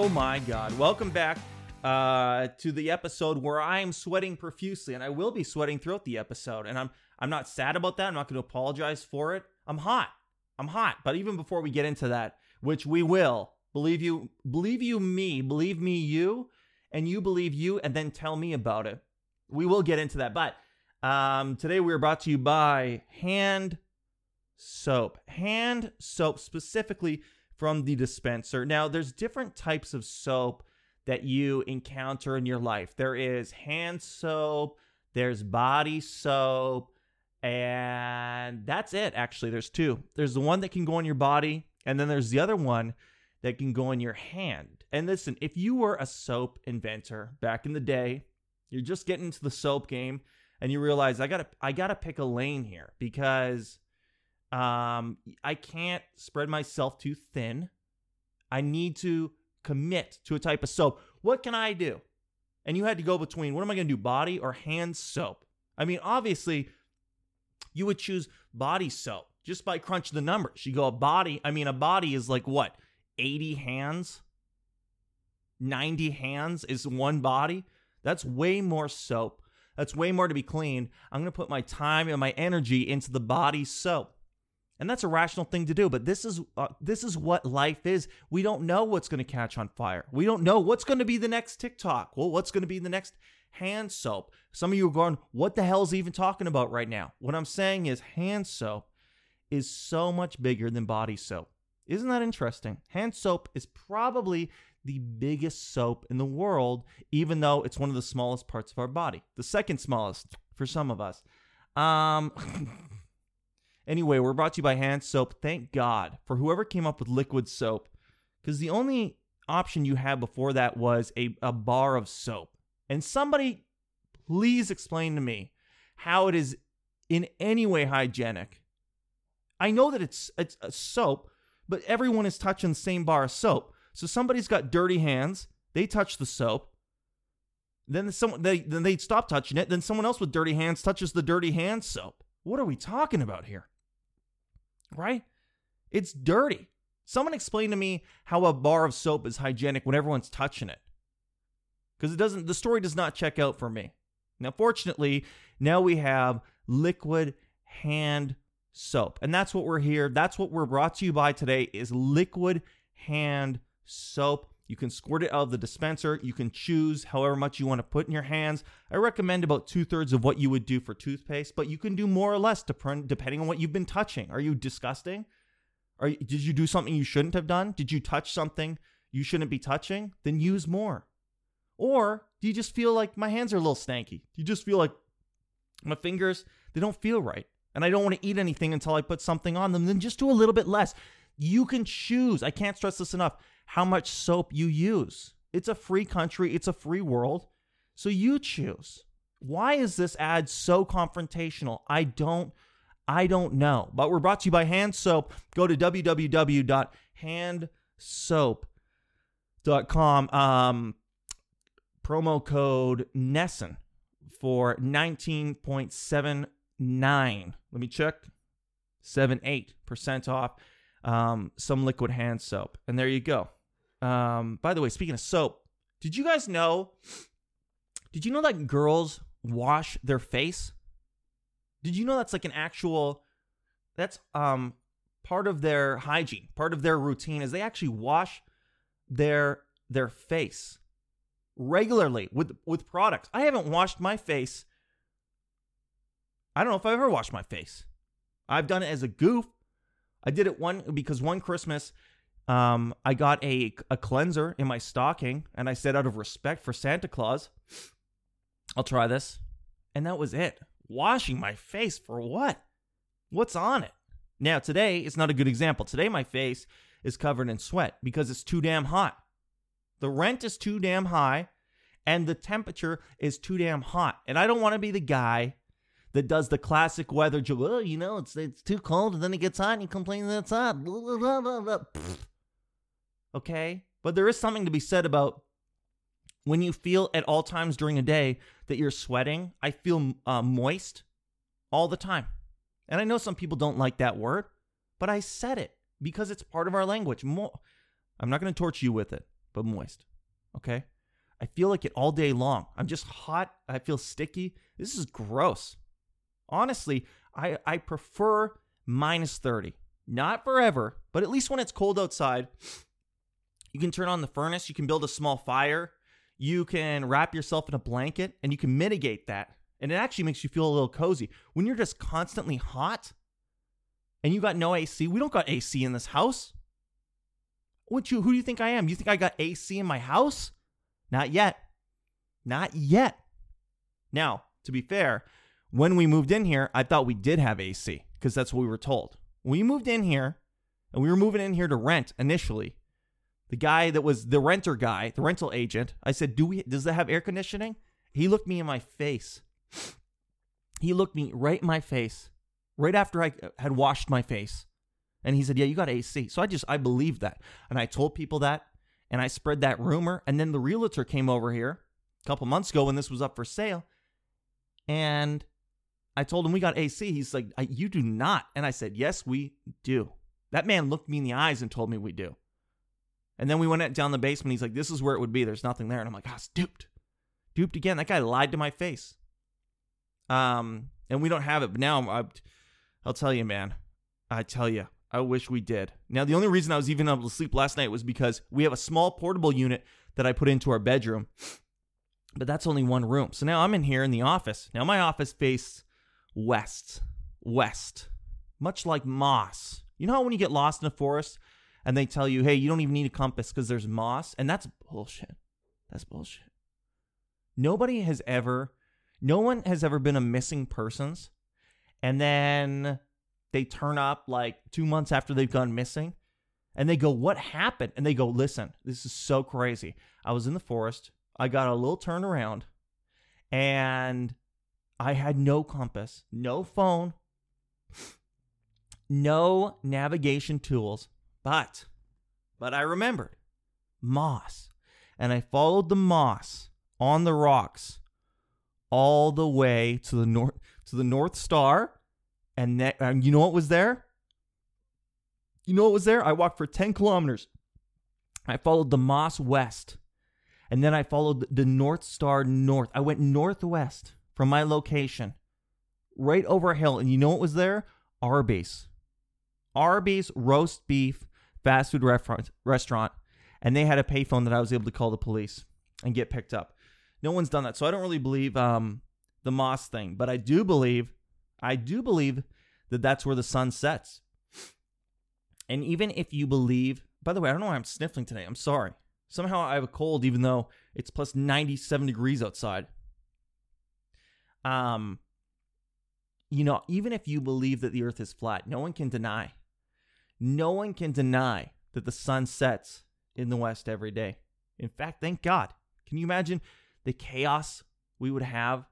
Oh my God. Welcome back uh, to the episode where I am sweating profusely, and I will be sweating throughout the episode. And I'm I'm not sad about that. I'm not going to apologize for it. I'm hot. I'm hot. But even before we get into that, which we will, believe you, believe you me, believe me you, and you believe you, and then tell me about it. We will get into that. But um, today we are brought to you by Hand Soap. Hand Soap specifically from the dispenser. Now, there's different types of soap that you encounter in your life. There is hand soap, there's body soap, and that's it, actually. There's two. There's the one that can go on your body, and then there's the other one that can go on your hand. And listen, if you were a soap inventor back in the day, you're just getting into the soap game and you realize I got to I got to pick a lane here because um, I can't spread myself too thin. I need to commit to a type of soap. What can I do? And you had to go between what am I going to do, body or hand soap? I mean, obviously, you would choose body soap just by crunching the numbers. You go a body, I mean, a body is like what, 80 hands? 90 hands is one body? That's way more soap. That's way more to be cleaned. I'm going to put my time and my energy into the body soap and that's a rational thing to do but this is uh, this is what life is. We don't know what's going to catch on fire. We don't know what's going to be the next tiktok well what's going to be the next hand soap. Some of you are going what the hell is he even talking about right now? What i'm saying is hand soap is so much bigger than body soap. Isn't that interesting? Hand soap is probably the biggest soap in the world even though it's one of the smallest parts of our body. The second smallest for some of us. Um Anyway, we're brought to you by Hand Soap. Thank God for whoever came up with liquid soap, because the only option you had before that was a, a bar of soap. And somebody, please explain to me how it is in any way hygienic. I know that it's it's a soap, but everyone is touching the same bar of soap. So somebody's got dirty hands, they touch the soap. Then someone they then they stop touching it. Then someone else with dirty hands touches the dirty hand soap. What are we talking about here? Right? It's dirty. Someone explain to me how a bar of soap is hygienic when everyone's touching it. Because it doesn't, the story does not check out for me. Now, fortunately, now we have liquid hand soap. And that's what we're here. That's what we're brought to you by today is liquid hand soap. You can squirt it out of the dispenser. You can choose however much you want to put in your hands. I recommend about two thirds of what you would do for toothpaste, but you can do more or less depending on what you've been touching. Are you disgusting? Are did you do something you shouldn't have done? Did you touch something you shouldn't be touching? Then use more. Or do you just feel like my hands are a little stanky? Do you just feel like my fingers, they don't feel right? And I don't want to eat anything until I put something on them. Then just do a little bit less. You can choose. I can't stress this enough how much soap you use. It's a free country, it's a free world. So you choose. Why is this ad so confrontational? I don't I don't know. But we're brought to you by Hand Soap. Go to www.handsoap.com. Um, promo code Nesson for 19.79. Let me check. 78% off um, some liquid hand soap. And there you go. Um, by the way, speaking of soap, did you guys know? Did you know that girls wash their face? Did you know that's like an actual? That's um part of their hygiene, part of their routine is they actually wash their their face regularly with with products. I haven't washed my face. I don't know if I've ever washed my face. I've done it as a goof. I did it one because one Christmas um, I got a, a cleanser in my stocking, and I said, out of respect for Santa Claus, I'll try this. And that was it. Washing my face for what? What's on it? Now, today is not a good example. Today, my face is covered in sweat because it's too damn hot. The rent is too damn high, and the temperature is too damn hot. And I don't want to be the guy that does the classic weather joke. Oh, you know, it's it's too cold, and then it gets hot, and you complain that it's hot. Blah, blah, blah, okay? But there is something to be said about when you feel at all times during a day that you're sweating. I feel uh, moist all the time. And I know some people don't like that word, but I said it because it's part of our language. Mo- I'm not going to torture you with it. but moist. Okay? I feel like it all day long. I'm just hot. I feel sticky. This is gross. Honestly, I, I prefer minus 30. Not forever, but at least when it's cold outside, you can turn on the furnace, you can build a small fire, you can wrap yourself in a blanket, and you can mitigate that. And it actually makes you feel a little cozy. When you're just constantly hot and you got no AC, we don't got AC in this house. What you who do you think I am? You think I got AC in my house? Not yet. Not yet. Now, to be fair, when we moved in here, I thought we did have AC because that's what we were told. When we moved in here, and we were moving in here to rent initially, the guy that was the renter guy, the rental agent, I said, "Do we? Does that have air conditioning?" He looked me in my face. He looked me right in my face, right after I had washed my face, and he said, "Yeah, you got AC." So I just I believed that, and I told people that, and I spread that rumor, and then the realtor came over here a couple months ago when this was up for sale, and I told him we got AC. He's like, "You do not," and I said, "Yes, we do." That man looked me in the eyes and told me we do. And then we went down the basement. He's like, "This is where it would be. There's nothing there." And I'm like, "I was duped, duped again." That guy lied to my face. Um, and we don't have it. But now I, I'll tell you, man. I tell you, I wish we did. Now, the only reason I was even able to sleep last night was because we have a small portable unit that I put into our bedroom, but that's only one room. So now I'm in here in the office. Now my office faces west, west, much like moss. You know how when you get lost in a forest and they tell you, hey, you don't even need a compass because there's moss? And that's bullshit. That's bullshit. Nobody has ever, no one has ever been a missing persons and then they turn up like two months after they've gone missing and they go, What happened? And they go, Listen, this is so crazy. I was in the forest, I got a little turn around, and I had no compass, no phone, no navigation tools, but but I remembered moss. And I followed the moss on the rocks all the way to the north to the North Star. And, that, and you know what was there? You know what was there? I walked for 10 kilometers. I followed the moss west. And then I followed the North Star north. I went northwest from my location, right over a hill. And you know what was there? Arby's. Arby's roast beef fast food restaurant. And they had a payphone that I was able to call the police and get picked up. No one's done that. So I don't really believe um, the moss thing, but I do believe, I do believe that that's where the sun sets. And even if you believe, by the way, I don't know why I'm sniffling today. I'm sorry. Somehow I have a cold, even though it's plus 97 degrees outside. Um, you know, even if you believe that the earth is flat, no one can deny. No one can deny that the sun sets in the west every day. In fact, thank God. Can you imagine the chaos we would have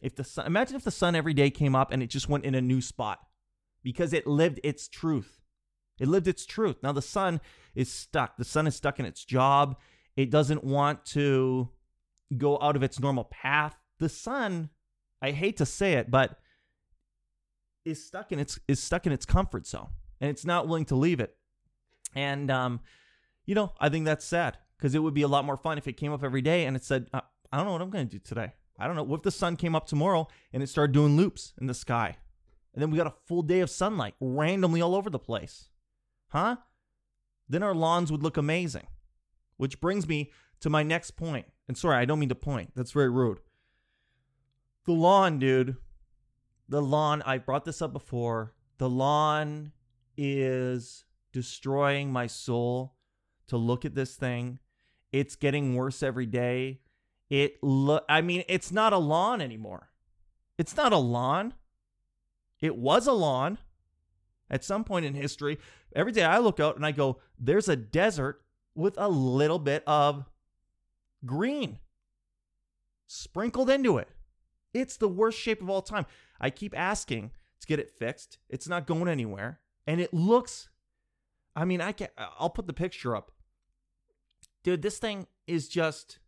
if the sun imagine if the sun every day came up and it just went in a new spot because it lived its truth. It lived its truth. Now the sun is stuck. The sun is stuck in its job. It doesn't want to go out of its normal path. The sun, I hate to say it, but is stuck in its is stuck in its comfort zone and it's not willing to leave it. And um, you know, I think that's sad because it would be a lot more fun if it came up every day and it said, "I don't know what I'm going to do today. I don't know. What if the sun came up tomorrow and it started doing loops in the sky, and then we got a full day of sunlight randomly all over the place, huh? Then our lawns would look amazing." Which brings me to my next point. And sorry, I don't mean to point. That's very rude. The lawn, dude. The lawn, I brought this up before. The lawn is destroying my soul to look at this thing. It's getting worse every day. It look I mean, it's not a lawn anymore. It's not a lawn. It was a lawn at some point in history. Every day I look out and I go, there's a desert with a little bit of green sprinkled into it. It's the worst shape of all time. I keep asking to get it fixed. It's not going anywhere. And it looks I mean, I can I'll put the picture up. Dude, this thing is just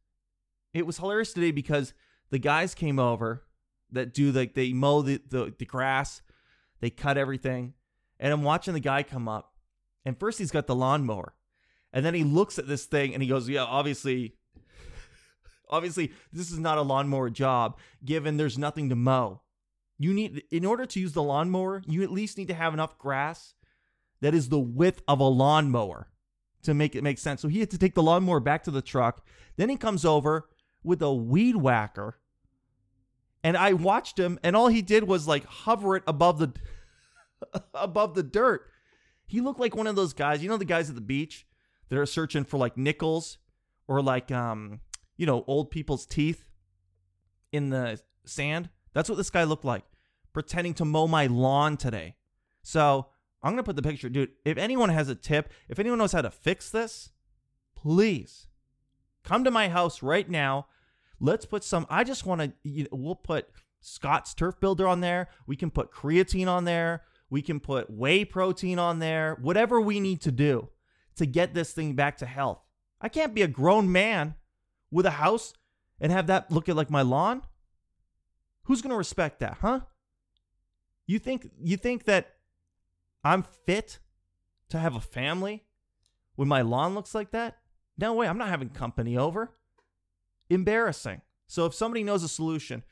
it was hilarious today because the guys came over that do like they mow the, the, the grass, they cut everything, and I'm watching the guy come up. And first he's got the lawnmower. And then he looks at this thing and he goes, "Yeah, obviously obviously this is not a lawnmower job given there's nothing to mow. You need in order to use the lawnmower, you at least need to have enough grass that is the width of a lawnmower to make it make sense. So he had to take the lawnmower back to the truck. Then he comes over with a weed whacker. And I watched him and all he did was like hover it above the above the dirt. He looked like one of those guys, you know the guys at the beach that are searching for like nickels or like um you know old people's teeth in the sand. That's what this guy looked like, pretending to mow my lawn today. So I'm gonna put the picture, dude. If anyone has a tip, if anyone knows how to fix this, please come to my house right now. Let's put some. I just want to. You know, we'll put Scott's Turf Builder on there. We can put creatine on there. We can put whey protein on there. Whatever we need to do to get this thing back to health. I can't be a grown man with a house and have that look at like my lawn. Who's going to respect that, huh? You think you think that I'm fit to have a family when my lawn looks like that? No way, I'm not having company over. Embarrassing. So if somebody knows a solution,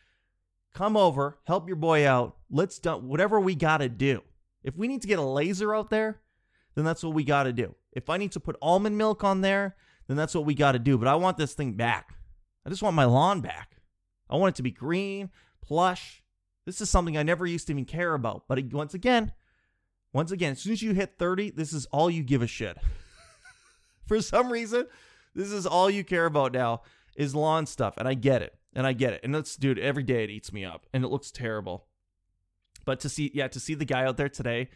come over, help your boy out. Let's do whatever we got to do. If we need to get a laser out there, then that's what we got to do. If I need to put almond milk on there, then that's what we got to do. But I want this thing back. I just want my lawn back. I want it to be green, plush. This is something I never used to even care about. But once again, once again, as soon as you hit 30, this is all you give a shit. For some reason, this is all you care about now is lawn stuff. And I get it. And I get it. And it's, dude, every day it eats me up and it looks terrible. But to see, yeah, to see the guy out there today,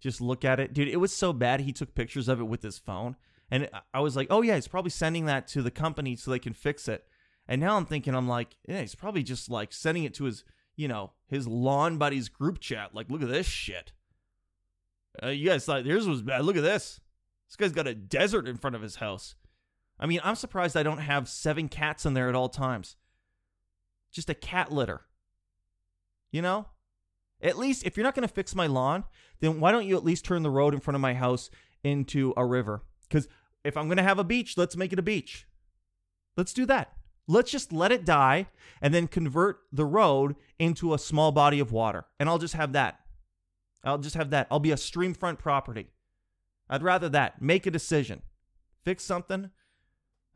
just look at it, dude, it was so bad. He took pictures of it with his phone. And I was like, oh, yeah, he's probably sending that to the company so they can fix it. And now I'm thinking, I'm like, yeah, he's probably just like sending it to his, you know, his lawn buddies group chat. Like, look at this shit. Uh, you guys thought yours was bad. Look at this. This guy's got a desert in front of his house. I mean, I'm surprised I don't have seven cats in there at all times. Just a cat litter. You know? At least, if you're not going to fix my lawn, then why don't you at least turn the road in front of my house into a river? Because if I'm going to have a beach, let's make it a beach. Let's do that. Let's just let it die and then convert the road into a small body of water. And I'll just have that. I'll just have that. I'll be a streamfront property. I'd rather that. Make a decision. Fix something.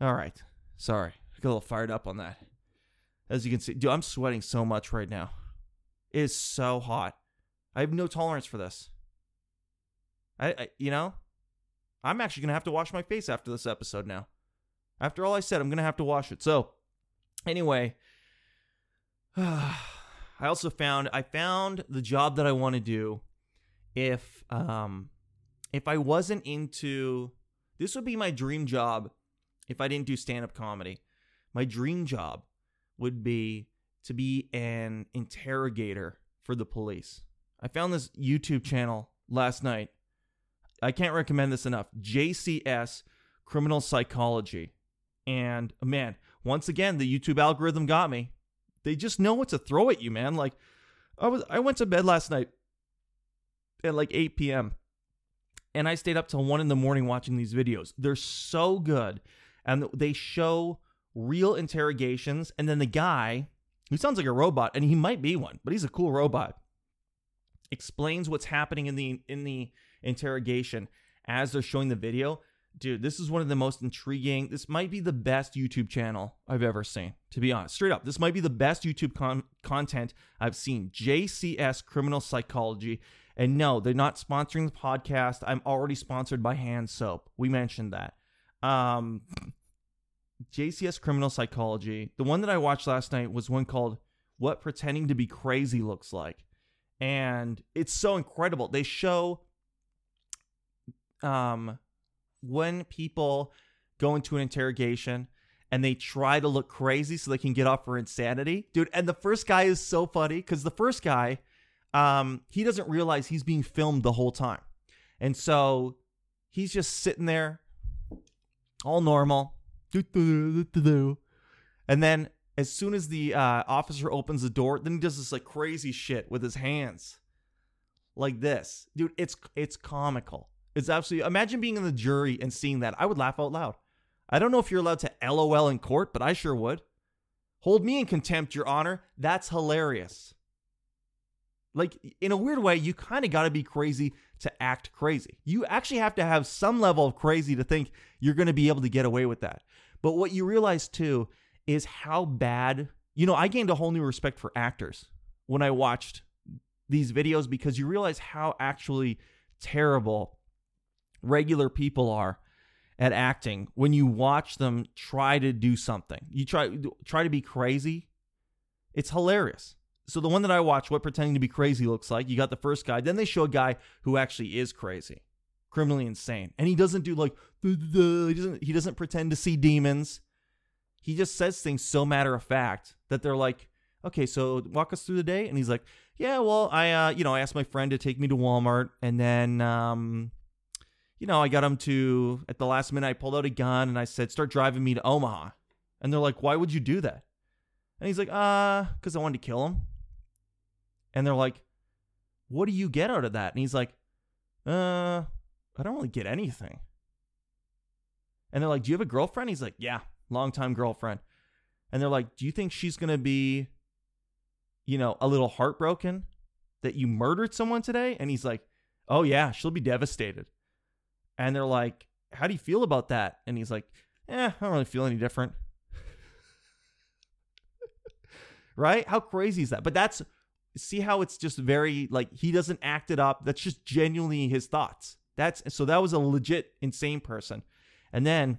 All right. Sorry. I got a little fired up on that. As you can see, dude, I'm sweating so much right now. It is so hot. I have no tolerance for this. I, I you know, I'm actually gonna have to wash my face after this episode now. After all I said, I'm gonna have to wash it. So, anyway, I also found I found the job that I want to do if um if I wasn't into this would be my dream job if I didn't do stand-up comedy. My dream job would be to be an interrogator for the police. I found this YouTube channel last night. I can't recommend this enough. JCS Criminal Psychology. And man, once again, the YouTube algorithm got me. They just know what to throw at you, man. Like I was I went to bed last night at like 8 p.m. And I stayed up till one in the morning watching these videos. They're so good. And they show real interrogations. And then the guy, who sounds like a robot, and he might be one, but he's a cool robot, explains what's happening in the in the interrogation as they're showing the video. Dude, this is one of the most intriguing. This might be the best YouTube channel I've ever seen, to be honest. Straight up, this might be the best YouTube con- content I've seen. JCS Criminal Psychology. And no, they're not sponsoring the podcast. I'm already sponsored by Hand Soap. We mentioned that. Um, JCS Criminal Psychology. The one that I watched last night was one called What Pretending to Be Crazy Looks Like. And it's so incredible. They show um, when people go into an interrogation and they try to look crazy so they can get off for insanity. Dude, and the first guy is so funny because the first guy um, he doesn't realize he's being filmed the whole time. And so he's just sitting there, all normal. And then as soon as the uh, officer opens the door, then he does this like crazy shit with his hands. Like this. Dude, it's it's comical. It's absolutely. Imagine being in the jury and seeing that. I would laugh out loud. I don't know if you're allowed to LOL in court, but I sure would. Hold me in contempt, Your Honor. That's hilarious. Like, in a weird way, you kind of got to be crazy to act crazy. You actually have to have some level of crazy to think you're going to be able to get away with that. But what you realize too is how bad, you know, I gained a whole new respect for actors when I watched these videos because you realize how actually terrible regular people are at acting when you watch them try to do something. You try try to be crazy. It's hilarious. So the one that I watched, what pretending to be crazy looks like, you got the first guy. Then they show a guy who actually is crazy, criminally insane, and he doesn't do like he doesn't he doesn't pretend to see demons. He just says things so matter of fact that they're like, okay, so walk us through the day, and he's like, yeah, well, I uh, you know I asked my friend to take me to Walmart, and then um, you know, I got him to, at the last minute, I pulled out a gun and I said, start driving me to Omaha. And they're like, why would you do that? And he's like, uh, because I wanted to kill him. And they're like, what do you get out of that? And he's like, uh, I don't really get anything. And they're like, do you have a girlfriend? He's like, yeah, longtime girlfriend. And they're like, do you think she's going to be, you know, a little heartbroken that you murdered someone today? And he's like, oh, yeah, she'll be devastated and they're like, "How do you feel about that?" And he's like, "Eh, I don't really feel any different." right? How crazy is that? But that's see how it's just very like he doesn't act it up. That's just genuinely his thoughts. That's so that was a legit insane person. And then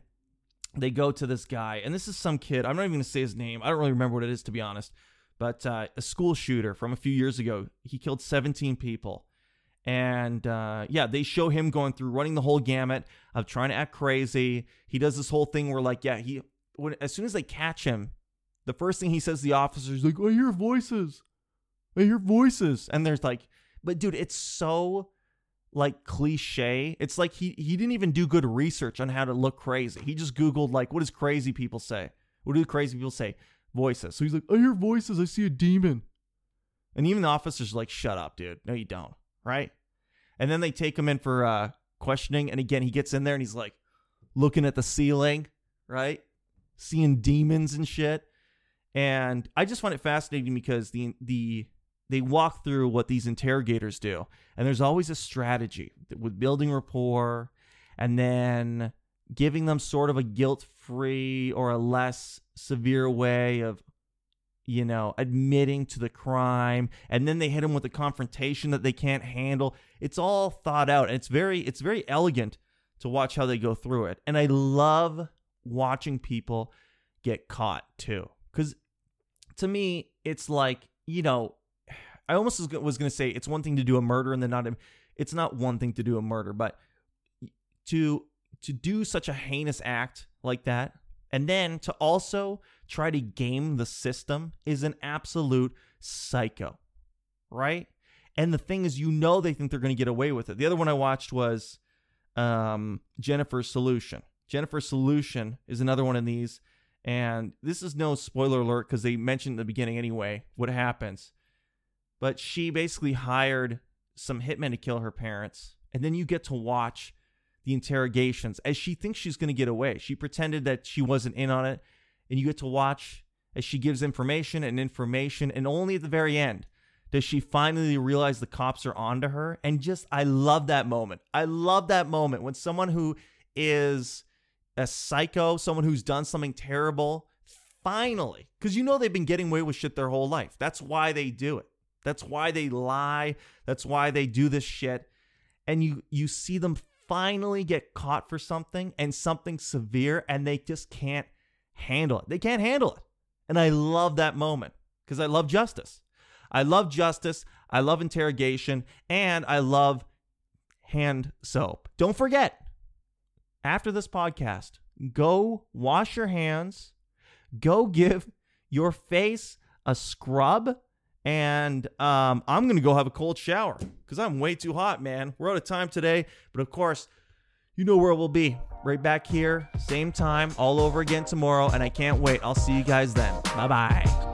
they go to this guy, and this is some kid. I'm not even gonna say his name. I don't really remember what it is to be honest. But uh, a school shooter from a few years ago. He killed 17 people. And uh, yeah, they show him going through running the whole gamut of trying to act crazy. He does this whole thing where, like, yeah, he when as soon as they catch him, the first thing he says to the officer is like, "I hear voices, I hear voices," and there's like, but dude, it's so like cliche. It's like he he didn't even do good research on how to look crazy. He just googled like, what does crazy people say? What do crazy people say? Voices. So he's like, I hear voices. I see a demon. And even the officer's like, shut up, dude. No, you don't right? And then they take him in for uh, questioning. And again, he gets in there and he's like looking at the ceiling, right? Seeing demons and shit. And I just find it fascinating because the the they walk through what these interrogators do, and there's always a strategy with building rapport, and then giving them sort of a guilt-free or a less severe way of you know, admitting to the crime, and then they hit him with a confrontation that they can't handle. It's all thought out, and it's very it's very elegant to watch how they go through it. And I love watching people get caught too, because to me, it's like you know, I almost was going to say it's one thing to do a murder and then not. It's not one thing to do a murder, but to to do such a heinous act like that, and then to also try to game the system is an absolute psycho, right? And the thing is, you know, they think they're going to get away with it. The other one I watched was um, Jennifer's Solution. Jennifer's Solution is another one of these. And this is no spoiler alert because they mentioned in the beginning anyway what happens. But she basically hired some hitmen to kill her parents. And then you get to watch the interrogations as she thinks she's going to get away. She pretended that she wasn't in on it and you get to watch as she gives information and information and only at the very end does she finally realize the cops are onto her. And just i love that moment. I love that moment when someone who is a psycho someone who's done something terrible finally because you know they've been getting away with shit their whole life. That's why they do it. That's why they lie. That's why they do this shit. And you you see them finally get caught for something and something severe and they just can't handle it. They can't handle it. And I love that moment because I love justice. I love justice. I love interrogation. And I love hand soap. Don't forget, after this podcast, go wash your hands, go give your face a scrub. And um, I'm going to go have a cold shower because I'm way too hot, man. We're out of time today. But of course, you know where we'll be. Right back here, same time, all over again tomorrow. And I can't wait. I'll see you guys then. Bye bye.